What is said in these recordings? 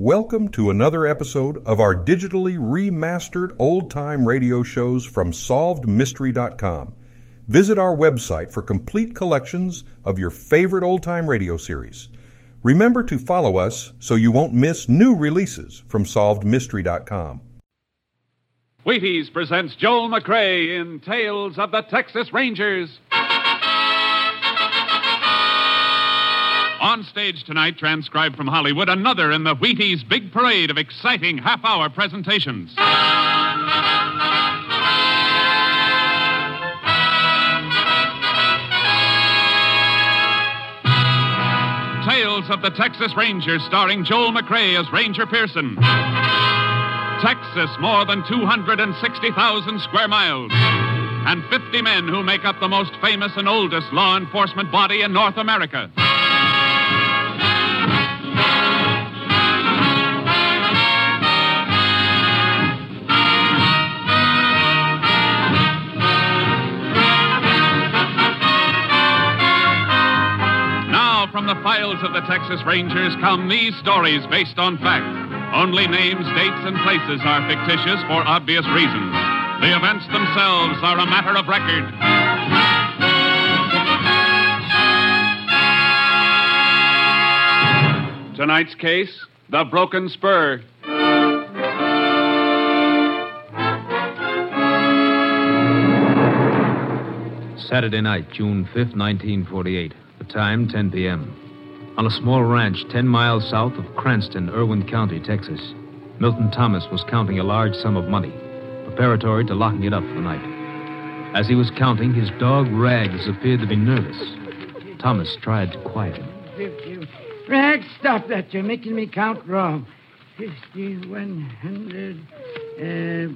Welcome to another episode of our digitally remastered old time radio shows from SolvedMystery.com. Visit our website for complete collections of your favorite old time radio series. Remember to follow us so you won't miss new releases from SolvedMystery.com. Wheaties presents Joel McCrea in Tales of the Texas Rangers. On stage tonight, transcribed from Hollywood, another in the Wheaties big parade of exciting half hour presentations. Tales of the Texas Rangers, starring Joel McCrea as Ranger Pearson. Texas, more than 260,000 square miles, and 50 men who make up the most famous and oldest law enforcement body in North America. From the files of the Texas Rangers come these stories based on fact. Only names, dates, and places are fictitious for obvious reasons. The events themselves are a matter of record. Tonight's case The Broken Spur. Saturday night, June 5th, 1948. The time, 10 p.m. On a small ranch 10 miles south of Cranston, Irwin County, Texas, Milton Thomas was counting a large sum of money, preparatory to locking it up for the night. As he was counting, his dog Rags appeared to be nervous. Thomas tried to quiet him. Rags, stop that. You're making me count wrong. Fifty, one hundred. Uh,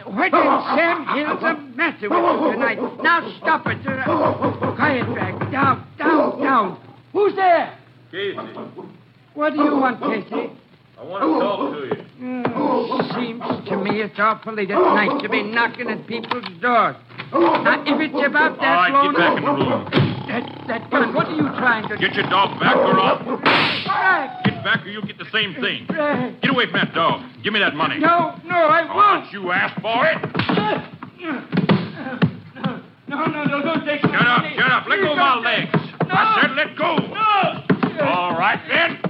what in Sam Hill's the matter with you tonight? Now stop it. Quiet, Rag. Down, down, down. Who's there? Casey, What do you want, Casey? I want to talk to you. Oh, seems to me it's awful late at night to be knocking at people's doors. Now, if it's about that All right, long... get back in the room. That, that gun, what are you trying to? Get your dog back or I'll... Get back or you'll get the same thing. Get away from that dog. Give me that money. No, no, I won't. don't you ask for it. No, no, no, don't take Shut up, shut up. Let go of my legs. I said let go. No! All right, then.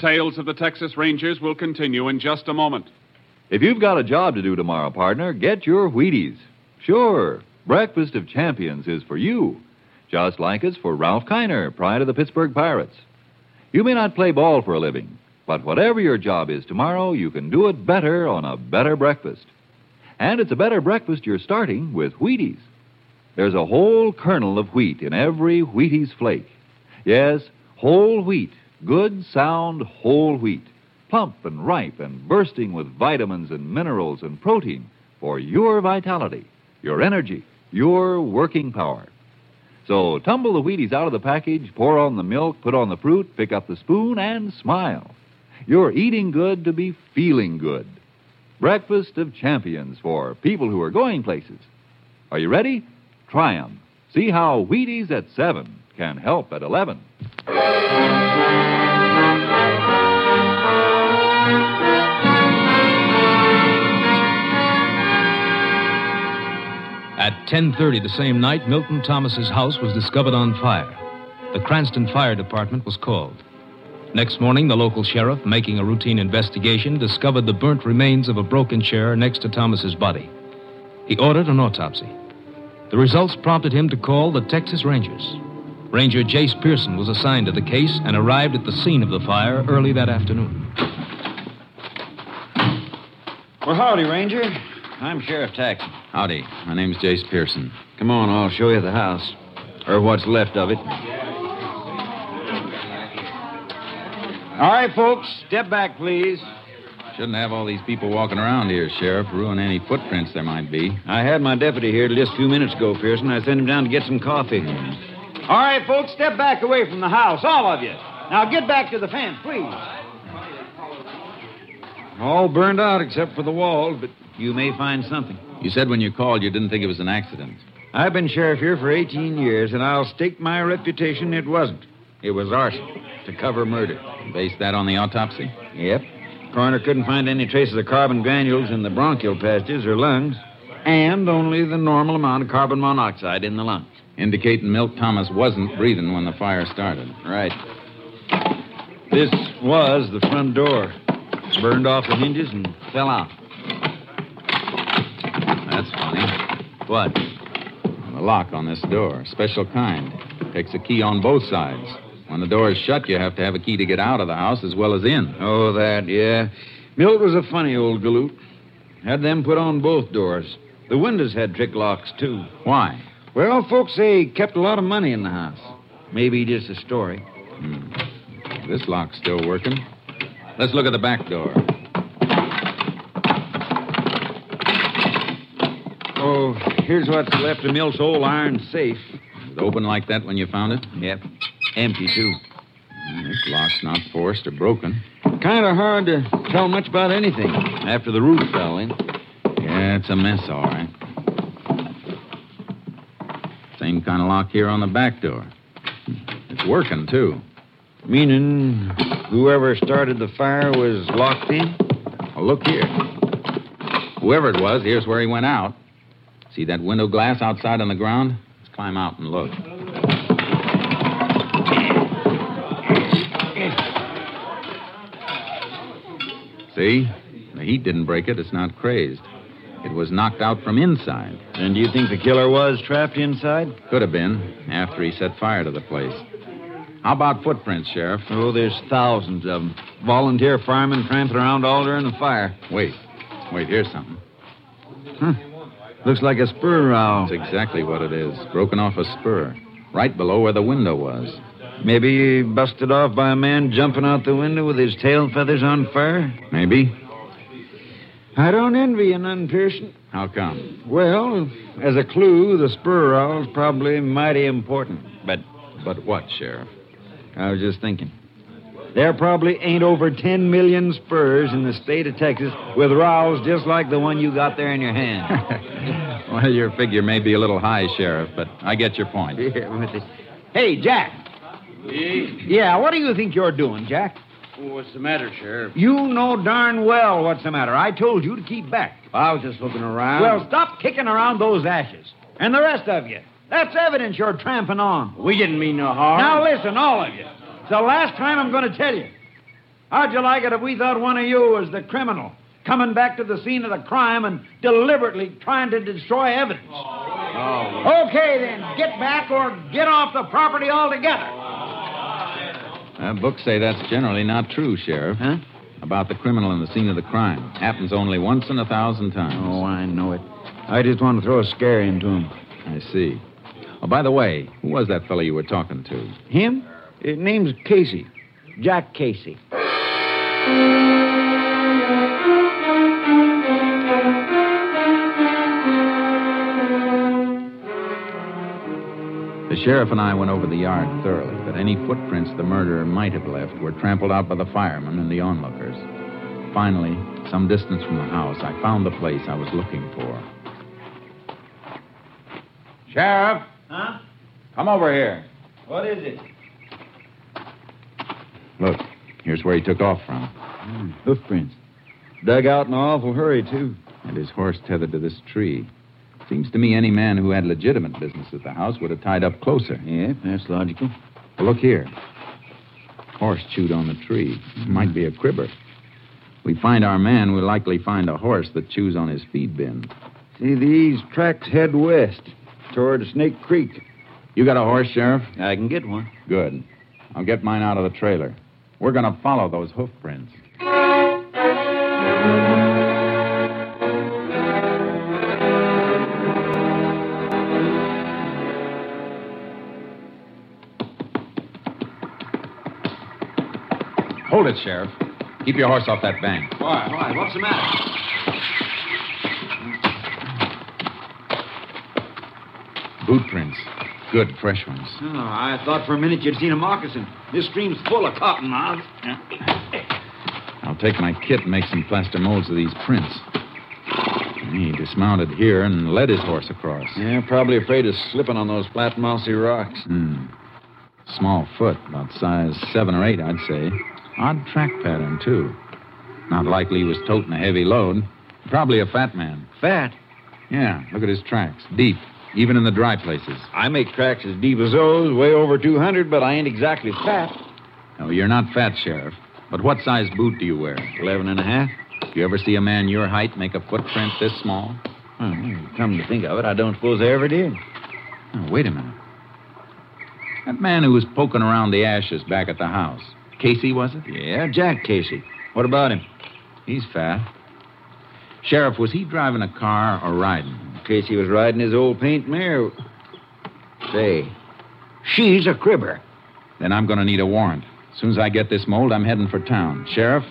Tales of the Texas Rangers will continue in just a moment. If you've got a job to do tomorrow, partner, get your Wheaties. Sure, Breakfast of Champions is for you, just like it's for Ralph Kiner, pride of the Pittsburgh Pirates. You may not play ball for a living, but whatever your job is tomorrow, you can do it better on a better breakfast. And it's a better breakfast you're starting with Wheaties. There's a whole kernel of wheat in every Wheaties flake. Yes, whole wheat, good, sound, whole wheat plump and ripe and bursting with vitamins and minerals and protein for your vitality, your energy, your working power. So tumble the Wheaties out of the package, pour on the milk, put on the fruit, pick up the spoon, and smile. You're eating good to be feeling good. Breakfast of champions for people who are going places. Are you ready? Try 'em. See how Wheaties at 7 can help at 11. At 10:30 the same night, Milton Thomas's house was discovered on fire. The Cranston Fire Department was called. Next morning, the local sheriff, making a routine investigation, discovered the burnt remains of a broken chair next to Thomas's body. He ordered an autopsy. The results prompted him to call the Texas Rangers. Ranger Jace Pearson was assigned to the case and arrived at the scene of the fire early that afternoon. Well, howdy, Ranger. I'm Sheriff Taxon. Howdy. My name's Jace Pearson. Come on, I'll show you the house. Or what's left of it. All right, folks, step back, please. Shouldn't have all these people walking around here, Sheriff. Ruin any footprints there might be. I had my deputy here just a few minutes ago, Pearson. I sent him down to get some coffee. All right, folks, step back away from the house, all of you. Now get back to the fence, please. All burned out except for the walls, but you may find something. You said when you called you didn't think it was an accident. I've been sheriff here for 18 years, and I'll stake my reputation it wasn't. It was arson to cover murder. Based that on the autopsy? Yep. Coroner couldn't find any traces of carbon granules in the bronchial passages or lungs, and only the normal amount of carbon monoxide in the lungs. Indicating Milt Thomas wasn't breathing when the fire started. Right. This was the front door. Burned off the hinges and fell out. That's funny. What? The lock on this door, special kind. Takes a key on both sides. When the door is shut, you have to have a key to get out of the house as well as in. Oh, that, yeah. Milt was a funny old galoot. Had them put on both doors. The windows had trick locks, too. Why? Well, folks say he kept a lot of money in the house. Maybe just a story. Hmm. This lock's still working. Let's look at the back door. Oh, here's what's left of Milt's old iron safe. Was it open like that when you found it? Yep. Empty, too. This lock's not forced or broken. Kind of hard to tell much about anything after the roof fell in. Yeah, it's a mess, all right. Same kind of lock here on the back door. It's working, too. Meaning whoever started the fire was locked in? Well, look here. Whoever it was, here's where he went out. See that window glass outside on the ground? Let's climb out and look. See? The heat didn't break it. It's not crazed. It was knocked out from inside. And do you think the killer was trapped inside? Could have been after he set fire to the place. How about footprints, Sheriff? Oh, there's thousands of them. Volunteer firemen tramping around all during the fire. Wait. Wait, here's something. Huh. Looks like a spur rowel. That's exactly what it is. Broken off a spur. Right below where the window was. Maybe busted off by a man jumping out the window with his tail feathers on fire? Maybe. I don't envy you none, Pearson. How come? Well, as a clue, the spur rowel's probably mighty important. But But what, Sheriff? I was just thinking. There probably ain't over 10 million spurs in the state of Texas with rowels just like the one you got there in your hand. well, your figure may be a little high, Sheriff, but I get your point. Yeah. Hey, Jack. Yeah, what do you think you're doing, Jack? What's the matter, Sheriff? You know darn well what's the matter. I told you to keep back. I was just looking around. Well, stop kicking around those ashes. And the rest of you. That's evidence you're tramping on. we didn't mean no harm. Now listen, all of you. It's the last time I'm going to tell you. How'd you like it if we thought one of you was the criminal, coming back to the scene of the crime and deliberately trying to destroy evidence? Oh, Okay, then, get back or get off the property altogether. Uh, books say that's generally not true, Sheriff. Huh? About the criminal in the scene of the crime. Happens only once in a thousand times. Oh, I know it. I just want to throw a scare into him. I see. Oh, by the way, who was that fellow you were talking to? Him? His name's Casey. Jack Casey. The sheriff and I went over the yard thoroughly, but any footprints the murderer might have left were trampled out by the firemen and the onlookers. Finally, some distance from the house, I found the place I was looking for. Sheriff? Huh? Come over here. What is it? Look, here's where he took off from. Hmm, Hoofprints. Dug out in an awful hurry, too. And his horse tethered to this tree. Seems to me any man who had legitimate business at the house would have tied up closer. Yeah, that's logical. Well, look here. Horse chewed on the tree. Might be a cribber. We find our man, we'll likely find a horse that chews on his feed bin. See, these tracks head west toward Snake Creek. You got a horse, Sheriff? I can get one. Good. I'll get mine out of the trailer. We're going to follow those hoof prints. Hold it, Sheriff. Keep your horse off that bank. Why? Why? What's the matter? Boot prints. Good, fresh ones. Oh, I thought for a minute you'd seen a moccasin. This stream's full of cottonmouths. I'll take my kit and make some plaster molds of these prints. He dismounted here and led his horse across. Yeah, probably afraid of slipping on those flat, mossy rocks. Hmm. Small foot, about size seven or eight, I'd say. Odd track pattern, too. Not likely he was toting a heavy load. Probably a fat man. Fat? Yeah, look at his tracks. Deep, even in the dry places. I make tracks as deep as those, way over 200, but I ain't exactly fat. No, you're not fat, Sheriff. But what size boot do you wear? Eleven and a half. You ever see a man your height make a footprint this small? Hmm, come to think of it, I don't suppose I ever did. Oh, wait a minute. That man who was poking around the ashes back at the house. Casey, was it? Yeah, Jack Casey. What about him? He's fat. Sheriff, was he driving a car or riding? Casey was riding his old paint mare. Say, she's a cribber. Then I'm going to need a warrant. As soon as I get this mold, I'm heading for town. Sheriff,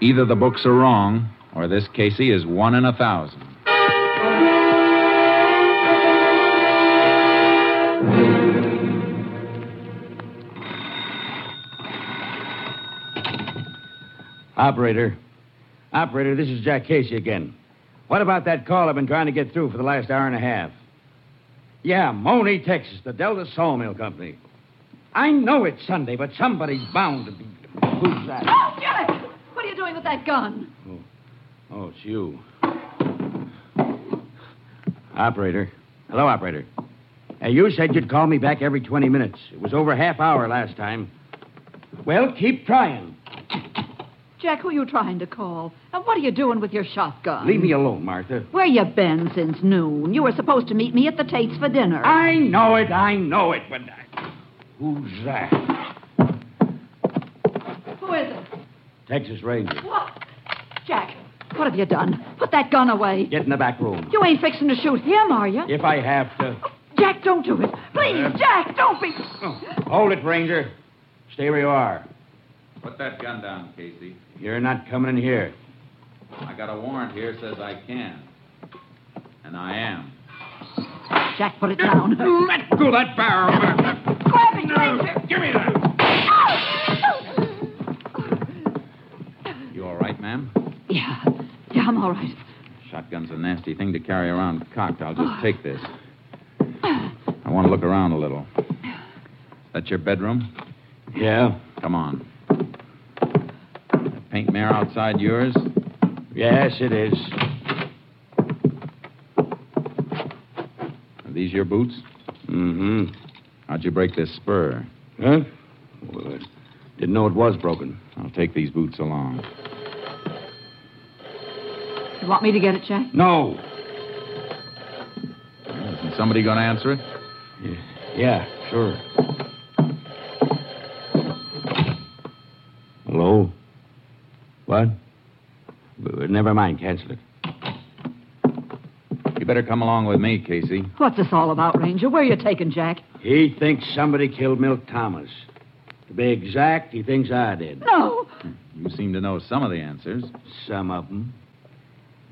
either the books are wrong, or this Casey is one in a thousand. Operator. Operator, this is Jack Casey again. What about that call I've been trying to get through for the last hour and a half? Yeah, Money, Texas, the Delta Sawmill Company. I know it's Sunday, but somebody's bound to be. Who's that? Oh, Jack! What are you doing with that gun? Oh, oh it's you. Operator. Hello, operator. You said you'd call me back every 20 minutes. It was over half hour last time. Well, keep trying. Jack, who are you trying to call? And what are you doing with your shotgun? Leave me alone, Martha. Where you been since noon? You were supposed to meet me at the Tates for dinner. I know it, I know it, but. I... Who's that? Who is it? Texas Ranger. What? Jack, what have you done? Put that gun away. Get in the back room. You ain't fixing to shoot him, are you? If I have to. Jack, don't do it. Please, uh, Jack, don't be. Oh, hold it, Ranger. Stay where you are. Put that gun down, Casey. You're not coming in here. I got a warrant here says I can. And I am. Jack, put it down. Let go that barrel. Grab it, Ranger. Give me that. You all right, ma'am? Yeah, yeah, I'm all right. Shotgun's a nasty thing to carry around cocked. I'll just take this. I want to look around a little. That's your bedroom? Yeah? Come on. That paint mare outside yours? Yes, it is. Are these your boots? Mm-hmm. How'd you break this spur? Huh? Well, I didn't know it was broken. I'll take these boots along. You want me to get it, Jack? No. Isn't somebody going to answer it? Yeah, sure. Hello? What? Never mind. Cancel it. You better come along with me, Casey. What's this all about, Ranger? Where are you taking Jack? He thinks somebody killed Milt Thomas. To be exact, he thinks I did. No. You seem to know some of the answers. Some of them.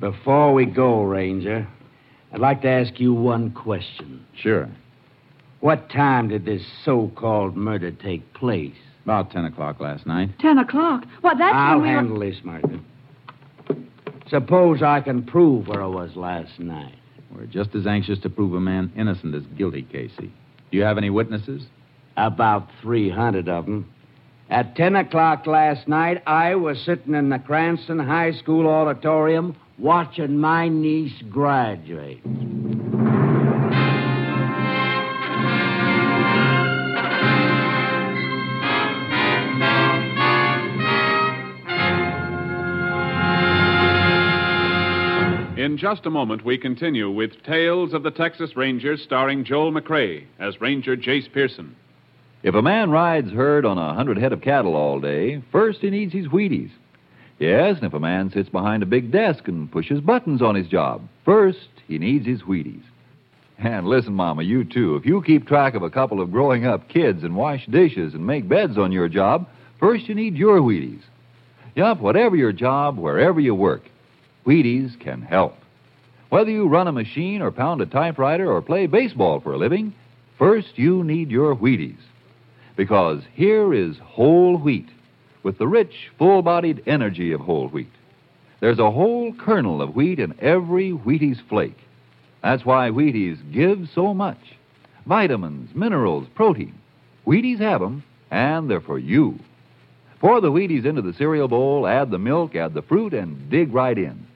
Before we go, Ranger, I'd like to ask you one question. Sure. What time did this so-called murder take place? About 10 o'clock last night. Ten o'clock. Well, that's I'll when we were- handle this, Martha. Suppose I can prove where I was last night. We're just as anxious to prove a man innocent as guilty, Casey. Do you have any witnesses? About 300 of them. At 10 o'clock last night, I was sitting in the Cranston High School auditorium watching my niece graduate. Just a moment, we continue with Tales of the Texas Rangers starring Joel McCrea as Ranger Jace Pearson. If a man rides herd on a hundred head of cattle all day, first he needs his Wheaties. Yes, and if a man sits behind a big desk and pushes buttons on his job, first he needs his Wheaties. And listen, Mama, you too. If you keep track of a couple of growing up kids and wash dishes and make beds on your job, first you need your Wheaties. Yup, whatever your job, wherever you work, Wheaties can help. Whether you run a machine or pound a typewriter or play baseball for a living, first you need your Wheaties. Because here is whole wheat with the rich, full bodied energy of whole wheat. There's a whole kernel of wheat in every Wheaties flake. That's why Wheaties give so much. Vitamins, minerals, protein. Wheaties have them, and they're for you. Pour the Wheaties into the cereal bowl, add the milk, add the fruit, and dig right in.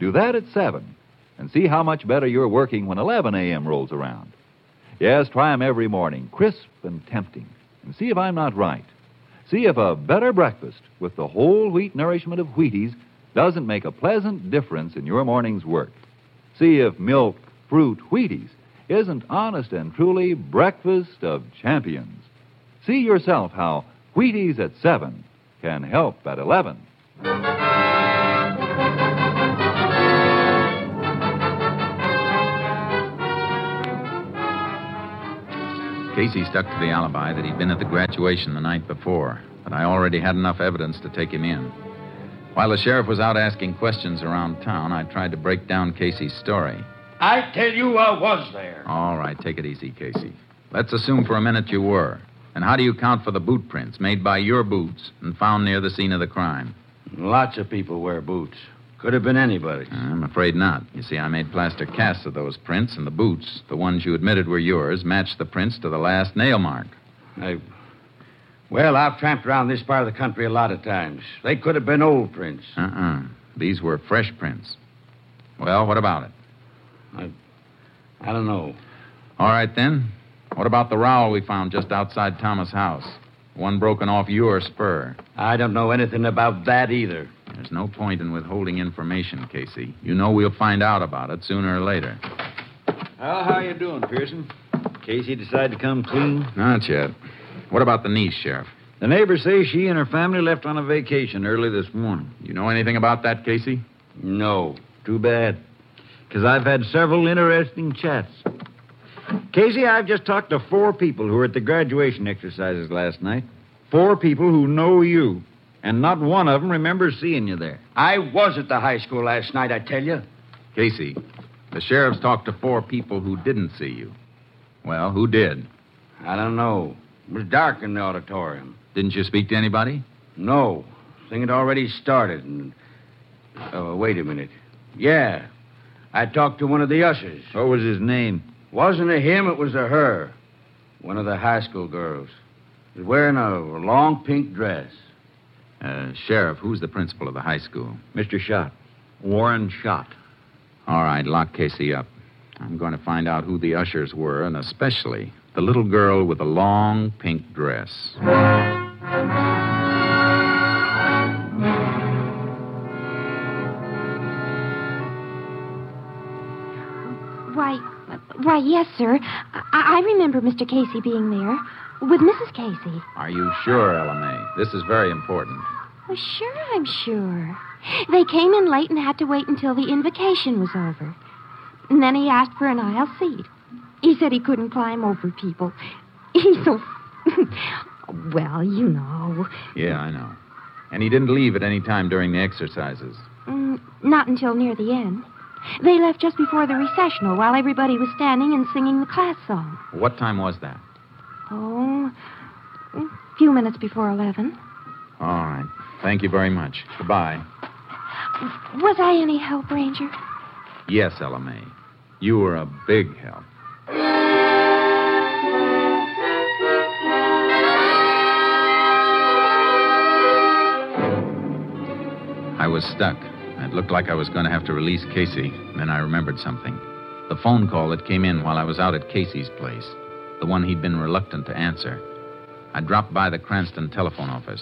Do that at 7, and see how much better you're working when 11 a.m. rolls around. Yes, try 'em every morning, crisp and tempting, and see if I'm not right. See if a better breakfast with the whole wheat nourishment of Wheaties doesn't make a pleasant difference in your morning's work. See if milk, fruit, Wheaties isn't honest and truly breakfast of champions. See yourself how Wheaties at 7 can help at 11. Casey stuck to the alibi that he'd been at the graduation the night before, but I already had enough evidence to take him in. While the sheriff was out asking questions around town, I tried to break down Casey's story. I tell you, I was there. All right, take it easy, Casey. Let's assume for a minute you were. And how do you count for the boot prints made by your boots and found near the scene of the crime? Lots of people wear boots. Could have been anybody. I'm afraid not. You see, I made plaster casts of those prints, and the boots, the ones you admitted were yours, matched the prints to the last nail mark. I. Well, I've tramped around this part of the country a lot of times. They could have been old prints. Uh uh These were fresh prints. Well, what about it? I. I don't know. All right, then. What about the rowel we found just outside Thomas' house? One broken off your spur. I don't know anything about that either. There's no point in withholding information, Casey. You know we'll find out about it sooner or later. Well, how you doing, Pearson? Casey decided to come clean? Not yet. What about the niece, Sheriff? The neighbors say she and her family left on a vacation early this morning. You know anything about that, Casey? No. Too bad. Because I've had several interesting chats. Casey, I've just talked to four people who were at the graduation exercises last night. Four people who know you. And not one of them remembers seeing you there. I was at the high school last night, I tell you. Casey, the sheriff's talked to four people who didn't see you. Well, who did? I don't know. It was dark in the auditorium. Didn't you speak to anybody? No. Thing had already started. And... Oh, wait a minute. Yeah. I talked to one of the ushers. What was his name? Wasn't a him, it was a her. One of the high school girls. Was wearing a long pink dress. Uh, Sheriff, who's the principal of the high school? Mr. Schott. Warren Schott. All right, lock Casey up. I'm going to find out who the ushers were, and especially the little girl with the long pink dress. Why, why, yes, sir. I, I remember Mr. Casey being there with Mrs. Casey. Are you sure, Ella May? This is very important. Oh, sure, I'm sure. They came in late and had to wait until the invocation was over. And then he asked for an aisle seat. He said he couldn't climb over people. He's so. well, you know. Yeah, I know. And he didn't leave at any time during the exercises. Mm, not until near the end. They left just before the recessional while everybody was standing and singing the class song. What time was that? Oh, a few minutes before 11. All right. Thank you very much. Goodbye. Was I any help, Ranger? Yes, Ella May. You were a big help. I was stuck. It looked like I was going to have to release Casey. Then I remembered something. The phone call that came in while I was out at Casey's place. The one he'd been reluctant to answer. I dropped by the Cranston telephone office.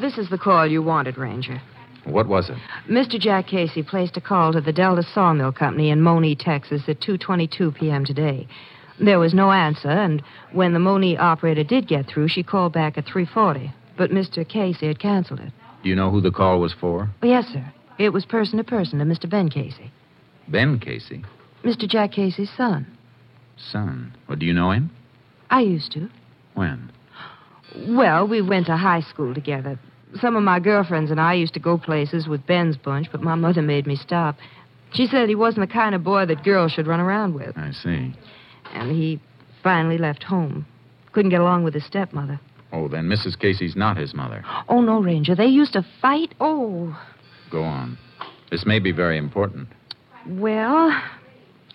This is the call you wanted, Ranger. What was it? Mr. Jack Casey placed a call to the Delta Sawmill Company in Monee, Texas at 2:22 p.m. today. There was no answer, and when the Monee operator did get through, she called back at 3:40. But Mr. Casey had canceled it. Do you know who the call was for? Oh, yes, sir. It was person to person to Mr. Ben Casey. Ben Casey? Mr. Jack Casey's son. Son? Well, do you know him? I used to. When? Well, we went to high school together. Some of my girlfriends and I used to go places with Ben's bunch, but my mother made me stop. She said he wasn't the kind of boy that girls should run around with. I see. And he finally left home. Couldn't get along with his stepmother. Oh, then Mrs. Casey's not his mother. Oh, no, Ranger. They used to fight. Oh, Go on. This may be very important. Well,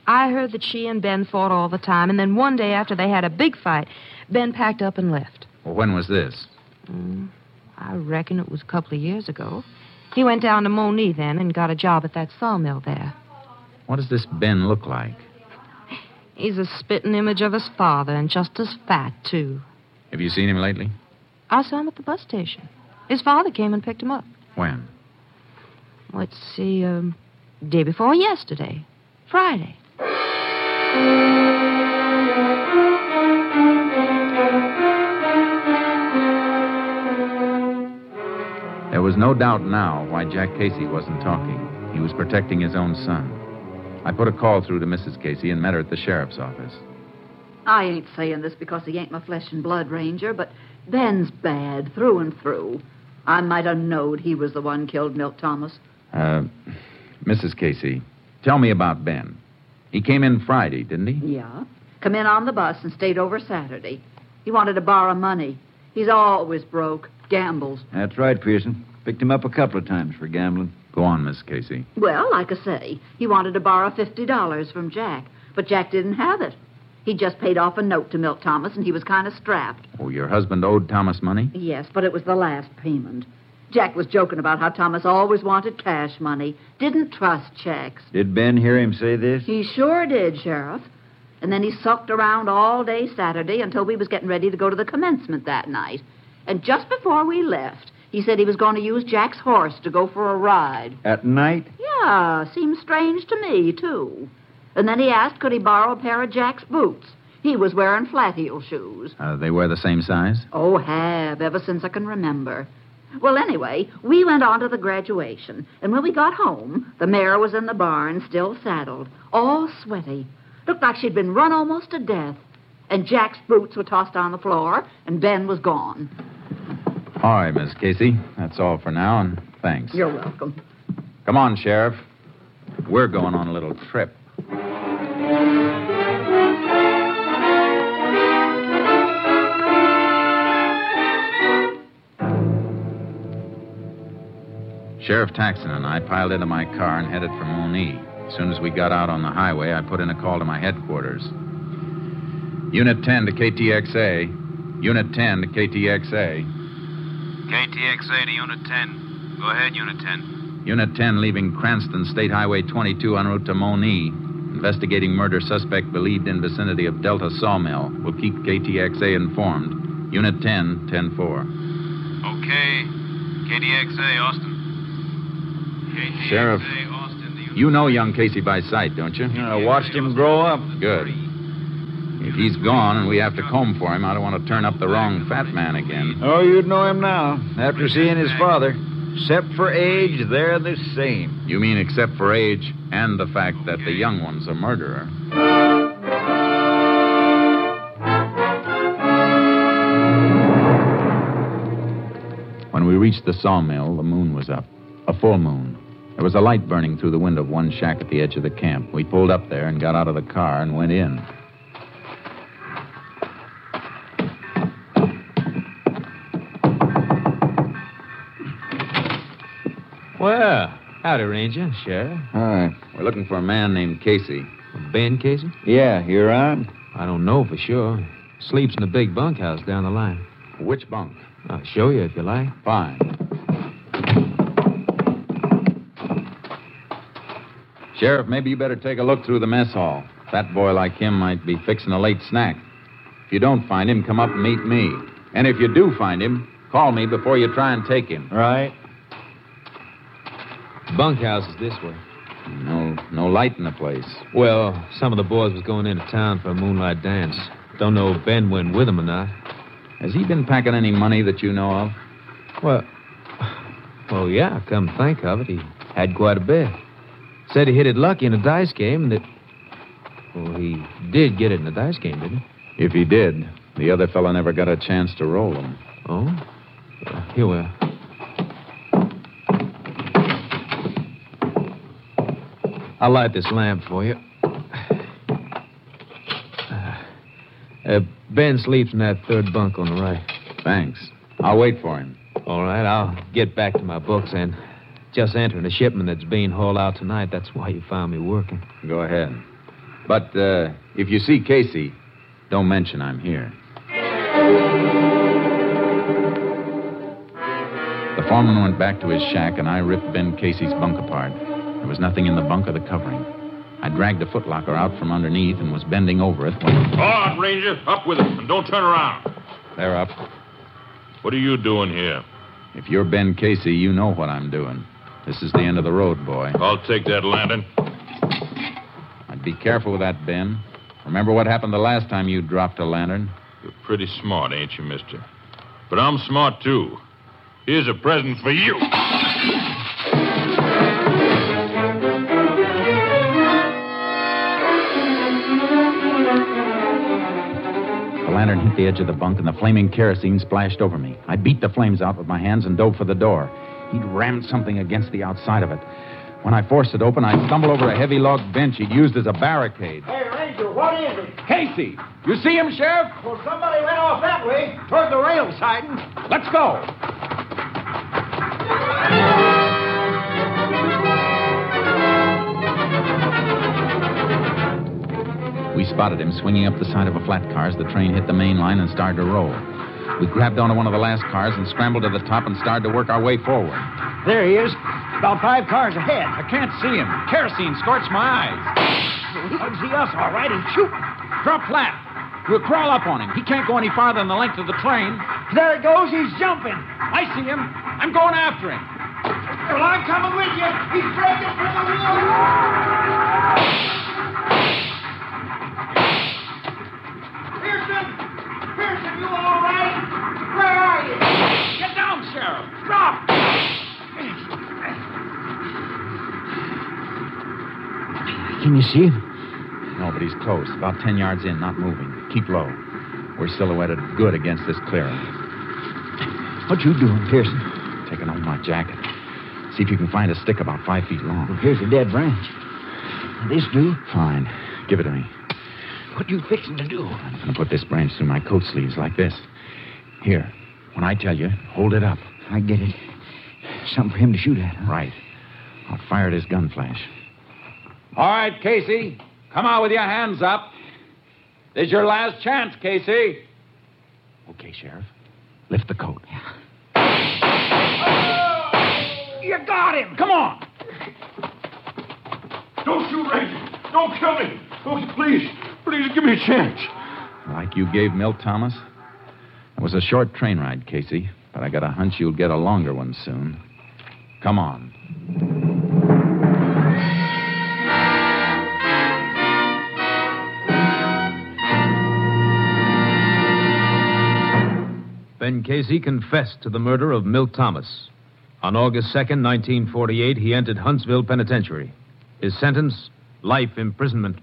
I heard that she and Ben fought all the time, and then one day after they had a big fight, Ben packed up and left. Well, when was this? Mm, I reckon it was a couple of years ago. He went down to Moni then and got a job at that sawmill there. What does this Ben look like? He's a spitting image of his father and just as fat, too. Have you seen him lately? I saw him at the bus station. His father came and picked him up. When? Let's see, um, day before yesterday. Friday. There was no doubt now why Jack Casey wasn't talking. He was protecting his own son. I put a call through to Mrs. Casey and met her at the sheriff's office. I ain't saying this because he ain't my flesh and blood, Ranger, but Ben's bad through and through. I might have knowed he was the one killed Milt Thomas. Uh, Mrs. Casey, tell me about Ben. He came in Friday, didn't he? Yeah. Come in on the bus and stayed over Saturday. He wanted to borrow money. He's always broke. Gambles. That's right, Pearson. Picked him up a couple of times for gambling. Go on, Miss Casey. Well, like I say, he wanted to borrow $50 from Jack, but Jack didn't have it. He just paid off a note to Milt Thomas, and he was kind of strapped. Oh, your husband owed Thomas money? Yes, but it was the last payment. Jack was joking about how Thomas always wanted cash money, didn't trust checks. Did Ben hear him say this? He sure did, Sheriff. And then he sulked around all day Saturday until we was getting ready to go to the commencement that night. And just before we left, he said he was going to use Jack's horse to go for a ride. At night? Yeah, seems strange to me, too. And then he asked could he borrow a pair of Jack's boots. He was wearing flat heel shoes. Uh, they wear the same size? Oh, have, ever since I can remember. Well, anyway, we went on to the graduation, and when we got home, the mare was in the barn, still saddled, all sweaty. Looked like she'd been run almost to death. And Jack's boots were tossed on the floor, and Ben was gone. All right, Miss Casey. That's all for now, and thanks. You're welcome. Come on, Sheriff. We're going on a little trip. Sheriff Taxon and I piled into my car and headed for Moni. As soon as we got out on the highway, I put in a call to my headquarters. Unit 10 to KTXA. Unit 10 to KTXA. KTXA to Unit 10. Go ahead, Unit 10. Unit 10 leaving Cranston State Highway 22 en route to Moni. Investigating murder suspect believed in vicinity of Delta Sawmill. Will keep KTXA informed. Unit 10, 10 4. Okay. KTXA, Austin. Sheriff, you know young Casey by sight, don't you? I watched him grow up. Good. If he's gone and we have to comb for him, I don't want to turn up the wrong fat man again. Oh, you'd know him now, after seeing his father. Except for age, they're the same. You mean except for age and the fact that the young one's a murderer? When we reached the sawmill, the moon was up. A full moon. There was a light burning through the window of one shack at the edge of the camp. We pulled up there and got out of the car and went in. Well, howdy, Ranger, Sheriff. Hi. We're looking for a man named Casey. Ben Casey? Yeah, you're on. I don't know for sure. Sleeps in the big bunkhouse down the line. Which bunk? I'll show you if you like. Fine. Sheriff, maybe you better take a look through the mess hall. Fat boy like him might be fixing a late snack. If you don't find him, come up and meet me. And if you do find him, call me before you try and take him. Right. Bunkhouse is this way. No, no light in the place. Well, some of the boys was going into town for a moonlight dance. Don't know if Ben went with them or not. Has he been packing any money that you know of? Well, well, yeah. Come think of it, he had quite a bit. Said he hit it lucky in a dice game, and that. Well, he did get it in a dice game, didn't he? If he did, the other fellow never got a chance to roll them. Oh, Well, here we are. I'll light this lamp for you. Uh, ben sleeps in that third bunk on the right. Thanks. I'll wait for him. All right, I'll get back to my books and Just entering a shipment that's being hauled out tonight. That's why you found me working. Go ahead. But uh, if you see Casey, don't mention I'm here. The foreman went back to his shack, and I ripped Ben Casey's bunk apart. There was nothing in the bunk or the covering. I dragged a footlocker out from underneath and was bending over it when. All right, Ranger. Up with it, and don't turn around. They're up. What are you doing here? If you're Ben Casey, you know what I'm doing. This is the end of the road, boy. I'll take that lantern. I'd be careful with that, Ben. Remember what happened the last time you dropped a lantern? You're pretty smart, ain't you, mister? But I'm smart, too. Here's a present for you. The lantern hit the edge of the bunk, and the flaming kerosene splashed over me. I beat the flames out with my hands and dove for the door. He'd rammed something against the outside of it. When I forced it open, I stumbled over a heavy log bench he'd used as a barricade. Hey, Ranger, what is it? Casey! You see him, Sheriff? Well, somebody went off that way, toward the rail siding. Let's go. We spotted him swinging up the side of a flat car as the train hit the main line and started to roll. We grabbed onto one of the last cars and scrambled to the top and started to work our way forward. There he is, about five cars ahead. I can't see him. Kerosene scorched my eyes. He can see us, all right. He's shooting. Drop flat. We'll crawl up on him. He can't go any farther than the length of the train. There he goes. He's jumping. I see him. I'm going after him. Well, I'm coming with you. He's breaking from the wheel. Pearson! Pearson, you all right? Where are you? Get down, Sheriff. Drop! Can you see him? No, but he's close. About ten yards in, not moving. Keep low. We're silhouetted good against this clearing. What you doing, Pearson? Taking off my jacket. See if you can find a stick about five feet long. Well, here's a dead branch. This do? Fine. Give it to me. What you fixing to do? I'm going to put this branch through my coat sleeves like this. Here. When I tell you, hold it up. I get it. Something for him to shoot at, huh? Right. I'll fire at his gun flash. All right, Casey. Come out with your hands up. This is your last chance, Casey. Okay, Sheriff. Lift the coat. You got him. Come on. Don't shoot, Ranger. Don't kill me. Oh, please, please give me a chance. Like you gave Milt Thomas? It was a short train ride, Casey, but I got a hunch you'll get a longer one soon. Come on. Ben Casey confessed to the murder of Milt Thomas. On August 2nd, 1948, he entered Huntsville Penitentiary. His sentence life imprisonment.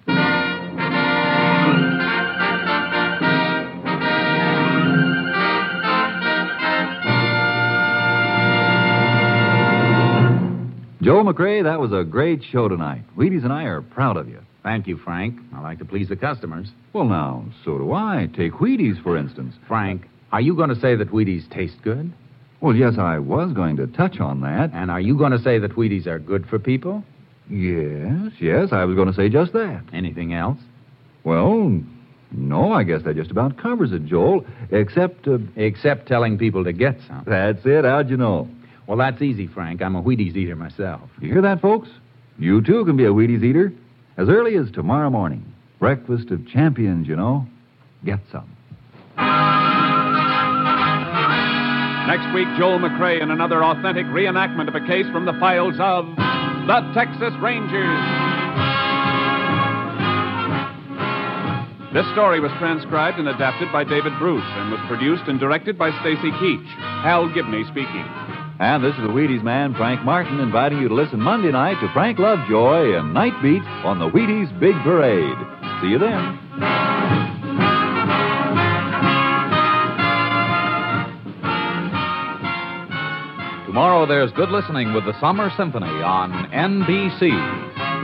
Joe McCrea, that was a great show tonight. Wheaties and I are proud of you. Thank you, Frank. I like to please the customers. Well, now, so do I. Take Wheaties, for instance. Frank, are you going to say that Wheaties taste good? Well, yes, I was going to touch on that. And are you going to say that Wheaties are good for people? Yes, yes, I was going to say just that. Anything else? Well, no, I guess that just about covers it, Joel. Except, uh, Except telling people to get some. that's it. How'd you know? Well, that's easy, Frank. I'm a Wheaties eater myself. You hear that, folks? You too can be a Wheaties eater as early as tomorrow morning. Breakfast of champions, you know. Get some. Next week, Joel McCrea in another authentic reenactment of a case from the files of the Texas Rangers. This story was transcribed and adapted by David Bruce and was produced and directed by Stacy Keach. Hal Gibney speaking. And this is the Wheaties man, Frank Martin, inviting you to listen Monday night to Frank Lovejoy and Night Beat on the Wheaties Big Parade. See you then. Tomorrow there's good listening with the Summer Symphony on NBC.